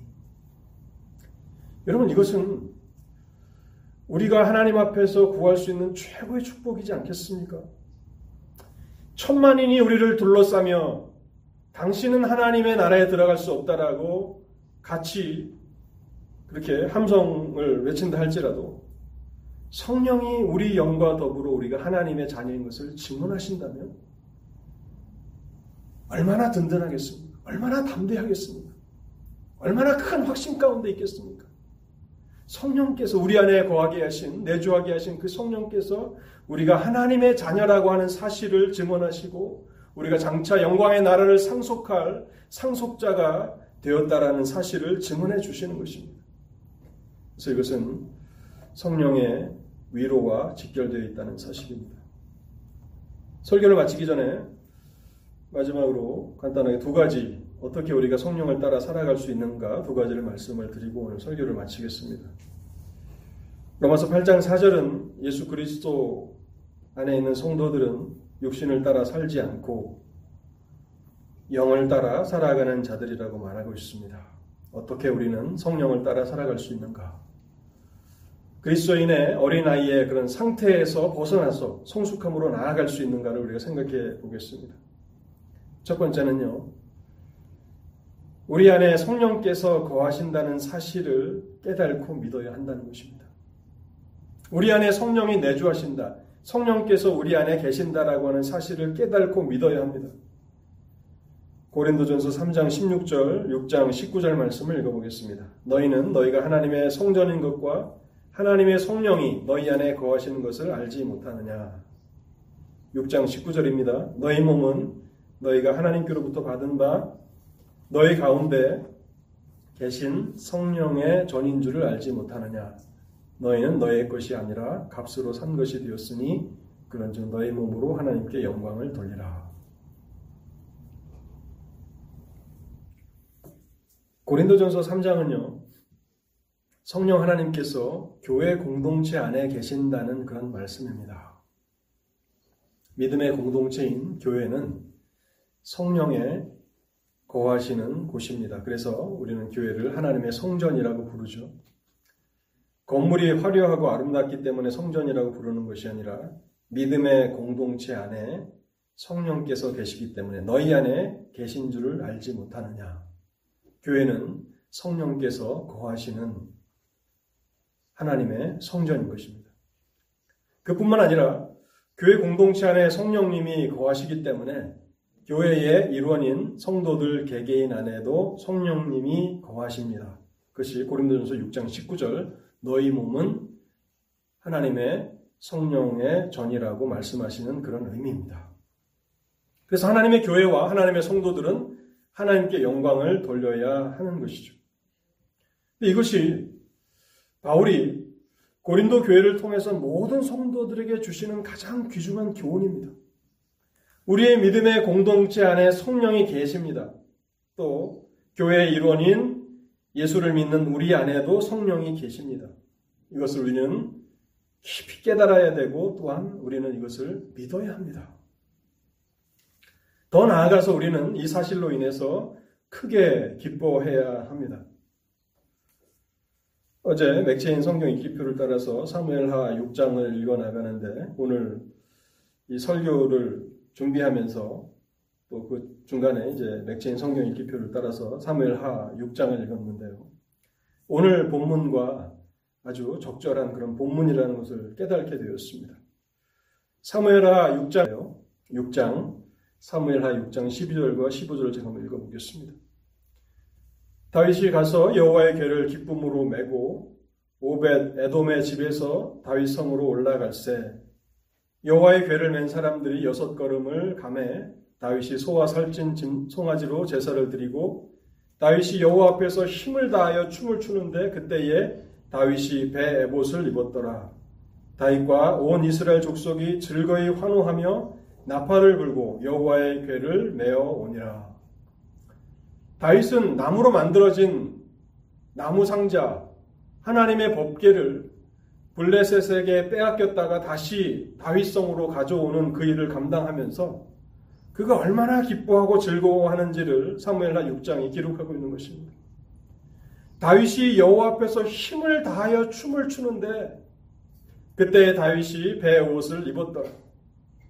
Speaker 1: 여러분 이것은 우리가 하나님 앞에서 구할 수 있는 최고의 축복이지 않겠습니까? 천만인이 우리를 둘러싸며 당신은 하나님의 나라에 들어갈 수 없다라고 같이 그렇게 함성을 외친다 할지라도 성령이 우리 영과 더불어 우리가 하나님의 자녀인 것을 증언하신다면 얼마나 든든하겠습니까? 얼마나 담대하겠습니까? 얼마나 큰 확신 가운데 있겠습니까? 성령께서 우리 안에 거하게 하신, 내주하게 하신 그 성령께서 우리가 하나님의 자녀라고 하는 사실을 증언하시고 우리가 장차 영광의 나라를 상속할 상속자가 되었다라는 사실을 증언해 주시는 것입니다. 그래서 이것은 성령의 위로와 직결되어 있다는 사실입니다. 설교를 마치기 전에 마지막으로 간단하게 두 가지 어떻게 우리가 성령을 따라 살아갈 수 있는가 두 가지를 말씀을 드리고 오늘 설교를 마치겠습니다. 로마서 8장 4절은 예수 그리스도 안에 있는 성도들은 육신을 따라 살지 않고 영을 따라 살아가는 자들이라고 말하고 있습니다. 어떻게 우리는 성령을 따라 살아갈 수 있는가? 그리스도인의 어린아이의 그런 상태에서 벗어나서 성숙함으로 나아갈 수 있는가를 우리가 생각해 보겠습니다. 첫 번째는요, 우리 안에 성령께서 거하신다는 사실을 깨닫고 믿어야 한다는 것입니다. 우리 안에 성령이 내주하신다. 성령께서 우리 안에 계신다라고 하는 사실을 깨닫고 믿어야 합니다. 고린도전서 3장 16절, 6장 19절 말씀을 읽어보겠습니다. 너희는 너희가 하나님의 성전인 것과 하나님의 성령이 너희 안에 거하시는 것을 알지 못하느냐. 6장 19절입니다. 너희 몸은 너희가 하나님께로부터 받은 바 너희 가운데 계신 성령의 전인 줄을 알지 못하느냐. 너희는 너의 것이 아니라 값으로 산 것이 되었으니 그런즉 너희 몸으로 하나님께 영광을 돌리라. 고린도전서 3장은요. 성령 하나님께서 교회 공동체 안에 계신다는 그런 말씀입니다. 믿음의 공동체인 교회는 성령의 거하시는 곳입니다. 그래서 우리는 교회를 하나님의 성전이라고 부르죠. 건물이 화려하고 아름답기 때문에 성전이라고 부르는 것이 아니라 믿음의 공동체 안에 성령께서 계시기 때문에 너희 안에 계신 줄을 알지 못하느냐. 교회는 성령께서 거하시는 하나님의 성전인 것입니다. 그뿐만 아니라 교회 공동체 안에 성령님이 거하시기 때문에 교회의 일원인 성도들 개개인 안에도 성령님이 거하십니다. 그것이 고린도전서 6장 19절 너희 몸은 하나님의 성령의 전이라고 말씀하시는 그런 의미입니다. 그래서 하나님의 교회와 하나님의 성도들은 하나님께 영광을 돌려야 하는 것이죠. 이것이 바울이 고린도 교회를 통해서 모든 성도들에게 주시는 가장 귀중한 교훈입니다. 우리의 믿음의 공동체 안에 성령이 계십니다. 또 교회의 일원인 예수를 믿는 우리 안에도 성령이 계십니다. 이것을 우리는 깊이 깨달아야 되고 또한 우리는 이것을 믿어야 합니다. 더 나아가서 우리는 이 사실로 인해서 크게 기뻐해야 합니다. 어제 맥체인 성경 읽기표를 따라서 사무엘하 6장을 읽어 나가는데 오늘 이 설교를 준비하면서 또 그 중간에 이제 맥체인 성경 읽기표를 따라서 사무엘하 6장을 읽었는데요. 오늘 본문과 아주 적절한 그런 본문이라는 것을 깨닫게 되었습니다. 사무엘하 6장이요. 6장 사무엘하 6장 12절과 15절을 제가 한번 읽어보겠습니다. 다윗이 가서 여호와의 궤를 기쁨으로 메고 오벳 에돔의 집에서 다윗 성으로 올라갈새 여호와의 궤를 맨 사람들이 여섯 걸음을 감해 다윗이 소와 살찐 송아지로 제사를 드리고 다윗이 여호와 앞에서 힘을 다하여 춤을 추는데 그때에 다윗이 배 에봇을 입었더라. 다윗과 온 이스라엘 족속이 즐거이 환호하며 나팔을 불고 여호와의 궤를 메어 오니라. 다윗은 나무로 만들어진 나무 상자 하나님의 법궤를 블레셋에게 빼앗겼다가 다시 다윗성으로 가져오는 그 일을 감당하면서 그가 얼마나 기뻐하고 즐거워하는지를 사무엘하 6장이 기록하고 있는 것입니다. 다윗이 여호와 앞에서 힘을 다하여 춤을 추는데 그때 다윗이 배 옷을 입었더라.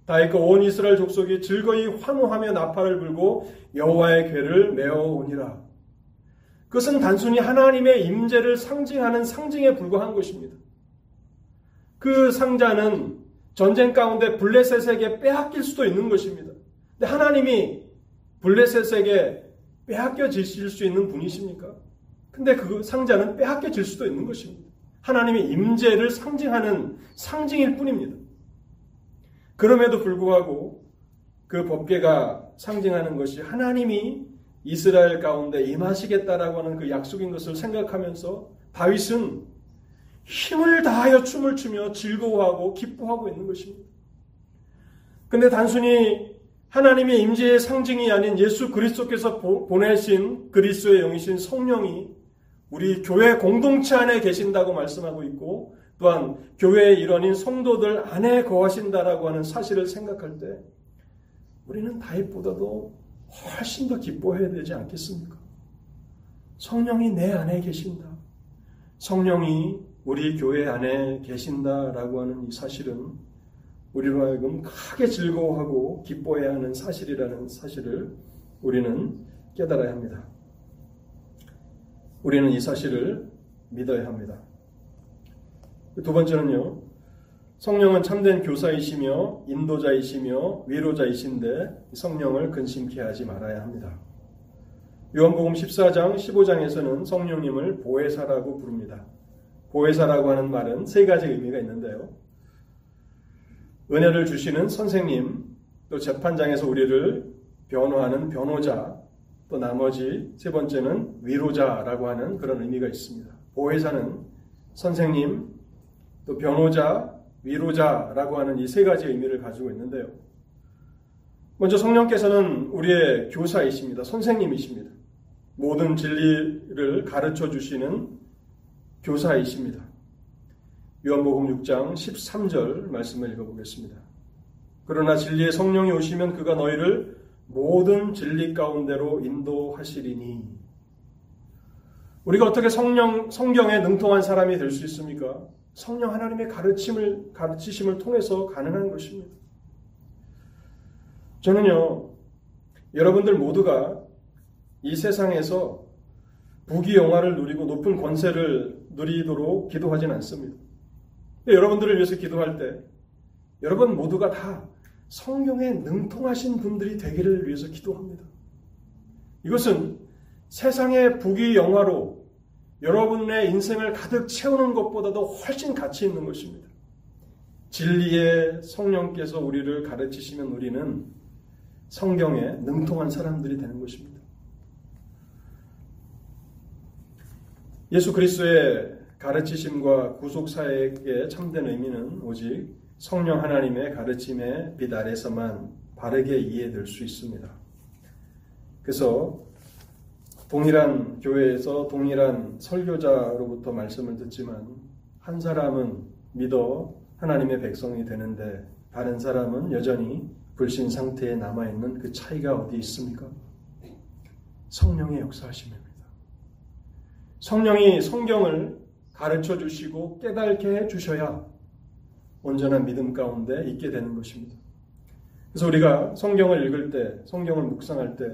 Speaker 1: 다윗과 온 이스라엘 족속이 즐거이 환호하며 나팔을 불고 여호와의 궤를 메어 오니라. 그것은 단순히 하나님의 임재를 상징하는 상징에 불과한 것입니다. 그 상자는 전쟁 가운데 블레셋에게 빼앗길 수도 있는 것입니다. 근데 하나님이 블레셋에게 빼앗겨 지실 수 있는 분이십니까? 근데 그 상자는 빼앗겨질 수도 있는 것입니다. 하나님의 임재를 상징하는 상징일 뿐입니다. 그럼에도 불구하고 그 법계가 상징하는 것이 하나님이 이스라엘 가운데 임하시겠다라고 하는 그 약속인 것을 생각하면서 다윗은 힘을 다하여 춤을 추며 즐거워하고 기뻐하고 있는 것입니다. 근데 단순히 하나님의 임재의 상징이 아닌 예수 그리스도께서 보내신 그리스도의 영이신 성령이 우리 교회 공동체 안에 계신다고 말씀하고 있고 또한 교회의 일원인 성도들 안에 거하신다라고 하는 사실을 생각할 때 우리는 다윗보다도 훨씬 더 기뻐해야 되지 않겠습니까? 성령이 내 안에 계신다. 성령이 우리 교회 안에 계신다라고 하는 이 사실은 우리로 하여금 크게 즐거워하고 기뻐해야 하는 사실이라는 사실을 우리는 깨달아야 합니다. 우리는 이 사실을 믿어야 합니다. 두 번째는요. 성령은 참된 교사이시며 인도자이시며 위로자이신데 성령을 근심케 하지 말아야 합니다. 요한복음 14장 15장에서는 성령님을 보혜사라고 부릅니다. 보혜사라고 하는 말은 세 가지 의미가 있는데요. 은혜를 주시는 선생님, 또 재판장에서 우리를 변호하는 변호자, 또 나머지 세 번째는 위로자라고 하는 그런 의미가 있습니다. 보혜사는 선생님, 또 변호자, 위로자라고 하는 이 세 가지 의미를 가지고 있는데요. 먼저 성령께서는 우리의 교사이십니다. 선생님이십니다. 모든 진리를 가르쳐 주시는 교사이십니다. 요한복음 6장 13절 말씀을 읽어보겠습니다. 그러나 진리의 성령이 오시면 그가 너희를 모든 진리 가운데로 인도하시리니 우리가 어떻게 성령 성경에 능통한 사람이 될 수 있습니까? 성령 하나님의 가르침을 가르치심을 통해서 가능한 것입니다. 저는요 여러분들 모두가 이 세상에서 부귀 영화를 누리고 높은 권세를 누리도록 기도하진 않습니다. 여러분들을 위해서 기도할 때 여러분 모두가 다 성령에 능통하신 분들이 되기를 위해서 기도합니다. 이것은 세상의 부귀 영화로 여러분의 인생을 가득 채우는 것보다도 훨씬 가치 있는 것입니다. 진리의 성령께서 우리를 가르치시면 우리는 성경에 능통한 사람들이 되는 것입니다. 예수 그리스도의 가르치심과 구속사역의 참된 의미는 오직 성령 하나님의 가르침의 빛 아래서만 바르게 이해될 수 있습니다. 그래서 동일한 교회에서 동일한 설교자로부터 말씀을 듣지만 한 사람은 믿어 하나님의 백성이 되는데 다른 사람은 여전히 불신 상태에 남아있는 그 차이가 어디 있습니까? 성령의 역사하심입니다. 성령이 성경을 가르쳐 주시고 깨닫게 해 주셔야 온전한 믿음 가운데 있게 되는 것입니다. 그래서 우리가 성경을 읽을 때, 성경을 묵상할 때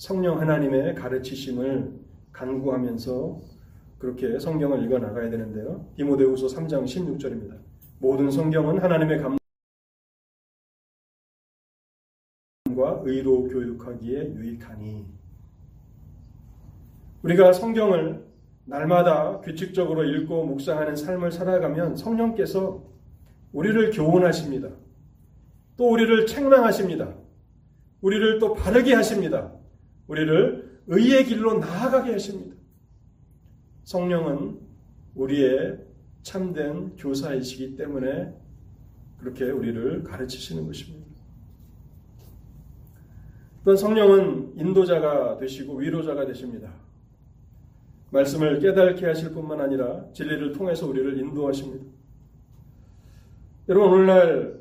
Speaker 1: 성령 하나님의 가르치심을 간구하면서 그렇게 성경을 읽어 나가야 되는데요. 디모데후서 3장 16절입니다. 모든 성경은 하나님의 감과 의로 교육하기에 유익하니 우리가 성경을 날마다 규칙적으로 읽고 묵상하는 삶을 살아가면 성령께서 우리를 교훈하십니다. 또 우리를 책망하십니다. 우리를 또 바르게 하십니다. 우리를 의의 길로 나아가게 하십니다. 성령은 우리의 참된 교사이시기 때문에 그렇게 우리를 가르치시는 것입니다. 또한 성령은 인도자가 되시고 위로자가 되십니다. 말씀을 깨닫게 하실 뿐만 아니라 진리를 통해서 우리를 인도하십니다. 여러분 오늘날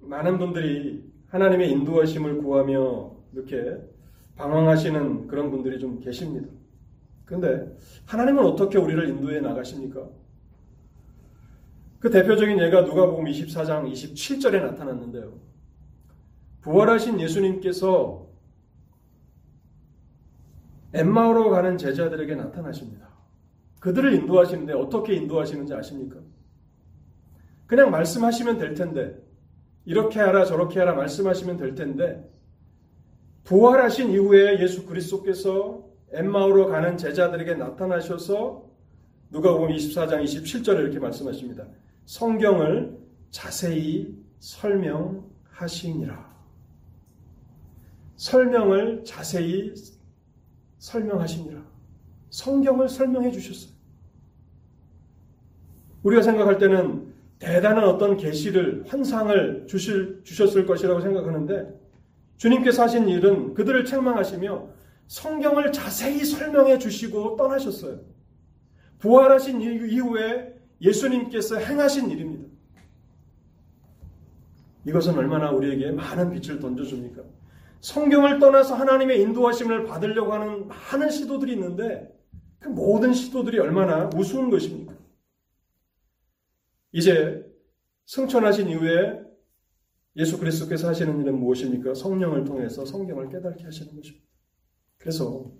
Speaker 1: 많은 분들이 하나님의 인도하심을 구하며 이렇게 방황하시는 그런 분들이 좀 계십니다. 그런데 하나님은 어떻게 우리를 인도해 나가십니까? 그 대표적인 예가 누가복음 24장 27절에 나타났는데요. 부활하신 예수님께서 엠마오로 가는 제자들에게 나타나십니다. 그들을 인도하시는데 어떻게 인도하시는지 아십니까? 그냥 말씀하시면 될 텐데, 이렇게 하라 저렇게 하라 말씀하시면 될 텐데, 부활하신 이후에 예수 그리스도께서 엠마오로 가는 제자들에게 나타나셔서 누가복음 24장 27절에 이렇게 말씀하십니다. 성경을 자세히 설명하시니라. 설명을 자세히 설명하시니라. 성경을 설명해 주셨어요. 우리가 생각할 때는 대단한 어떤 계시를 환상을 주실 주셨을 것이라고 생각하는데 주님께서 하신 일은 그들을 책망하시며 성경을 자세히 설명해 주시고 떠나셨어요. 부활하신 이후에 예수님께서 행하신 일입니다. 이것은 얼마나 우리에게 많은 빛을 던져줍니까? 성경을 떠나서 하나님의 인도하심을 받으려고 하는 많은 시도들이 있는데 그 모든 시도들이 얼마나 우스운 것입니까? 이제 승천하신 이후에 예수 그리스도께서 하시는 일은 무엇입니까? 성령을 통해서 성경을 깨닫게 하시는 것입니다. 그래서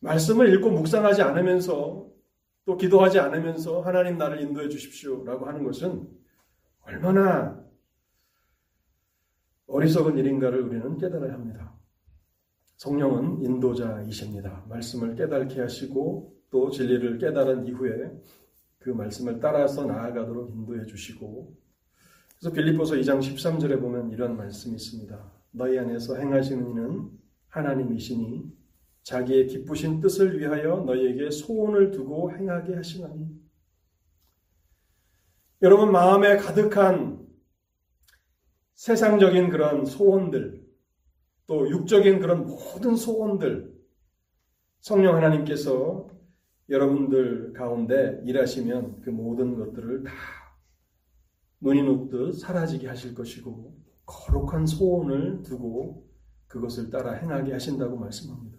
Speaker 1: 말씀을 읽고 묵상하지 않으면서 또 기도하지 않으면서 하나님 나를 인도해 주십시오라고 하는 것은 얼마나 어리석은 일인가를 우리는 깨달아야 합니다. 성령은 인도자이십니다. 말씀을 깨닫게 하시고 또 진리를 깨달은 이후에 그 말씀을 따라서 나아가도록 인도해 주시고 그래서 빌립보서 2장 13절에 보면 이런 말씀이 있습니다. 너희 안에서 행하시는 이는 하나님이시니 자기의 기쁘신 뜻을 위하여 너희에게 소원을 두고 행하게 하시나니 여러분 마음에 가득한 세상적인 그런 소원들 또 육적인 그런 모든 소원들 성령 하나님께서 여러분들 가운데 일하시면 그 모든 것들을 다 눈이 녹듯 사라지게 하실 것이고 거룩한 소원을 두고 그것을 따라 행하게 하신다고 말씀합니다.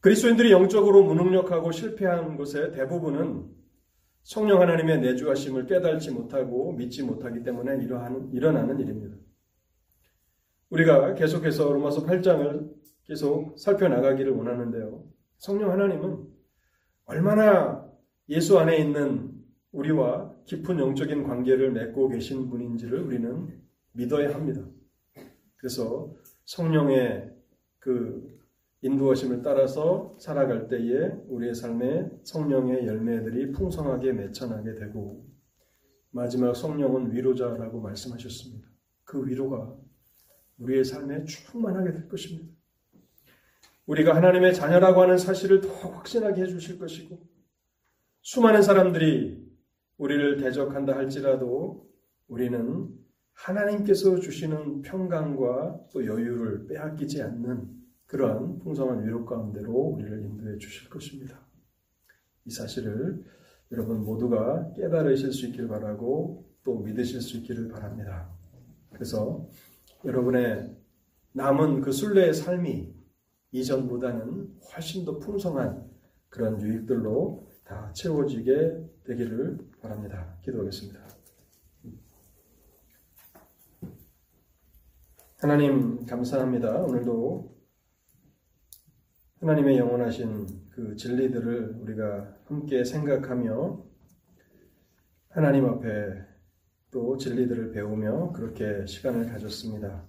Speaker 1: 그리스도인들이 영적으로 무능력하고 실패한 것의 대부분은 성령 하나님의 내주하심을 깨달지 못하고 믿지 못하기 때문에 일어나는, 일어나는 일입니다. 우리가 계속해서 로마서 8장을 계속 살펴나가기를 원하는데요. 성령 하나님은 얼마나 예수 안에 있는 우리와 깊은 영적인 관계를 맺고 계신 분인지를 우리는 믿어야 합니다. 그래서 성령의 그 인도하심을 따라서 살아갈 때에 우리의 삶에 성령의 열매들이 풍성하게 맺혀나게 되고 마지막 성령은 위로자라고 말씀하셨습니다. 그 위로가 우리의 삶에 충만하게 될 것입니다. 우리가 하나님의 자녀라고 하는 사실을 더 확신하게 해주실 것이고 수많은 사람들이 우리를 대적한다 할지라도 우리는 하나님께서 주시는 평강과 또 여유를 빼앗기지 않는 그러한 풍성한 위로 가운데로 우리를 인도해 주실 것입니다. 이 사실을 여러분 모두가 깨달으실 수 있기를 바라고 또 믿으실 수 있기를 바랍니다. 그래서 여러분의 남은 그 순례의 삶이 이전보다는 훨씬 더 풍성한 그런 유익들로 다 채워지게 되기를 바랍니다. 기도하겠습니다. 하나님 감사합니다. 오늘도 하나님의 영원하신 그 진리들을 우리가 함께 생각하며 하나님 앞에 또 진리들을 배우며 그렇게 시간을 가졌습니다.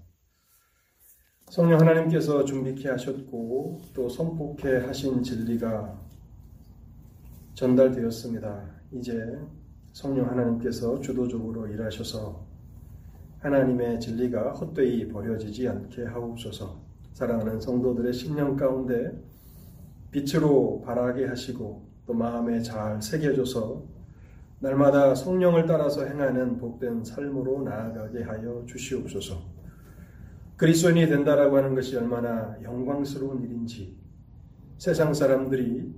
Speaker 1: 성령 하나님께서 준비케 하셨고 또 선포케 하신 진리가 전달되었습니다. 이제 성령 하나님께서 주도적으로 일하셔서 하나님의 진리가 헛되이 버려지지 않게 하옵소서. 사랑하는 성도들의 심령 가운데 빛으로 바라게 하시고 또 마음에 잘 새겨져서 날마다 성령을 따라서 행하는 복된 삶으로 나아가게 하여 주시옵소서. 그리스도인이 된다라고 하는 것이 얼마나 영광스러운 일인지 세상 사람들이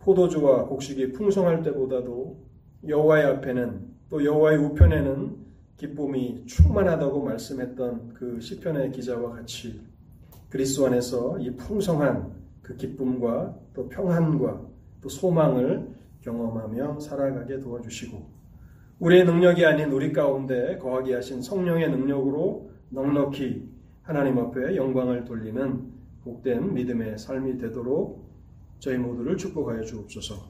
Speaker 1: 포도주와 곡식이 풍성할 때보다도 여호와의 앞에는 또 여호와의 우편에는 기쁨이 충만하다고 말씀했던 그 시편의 기자와 같이 그리스도 안에서 이 풍성한 그 기쁨과 또 평안과 또 소망을 경험하며 살아가게 도와주시고 우리의 능력이 아닌 우리 가운데 거하게 하신 성령의 능력으로 넉넉히 하나님 앞에 영광을 돌리는 복된 믿음의 삶이 되도록 저희 모두를 축복하여 주옵소서.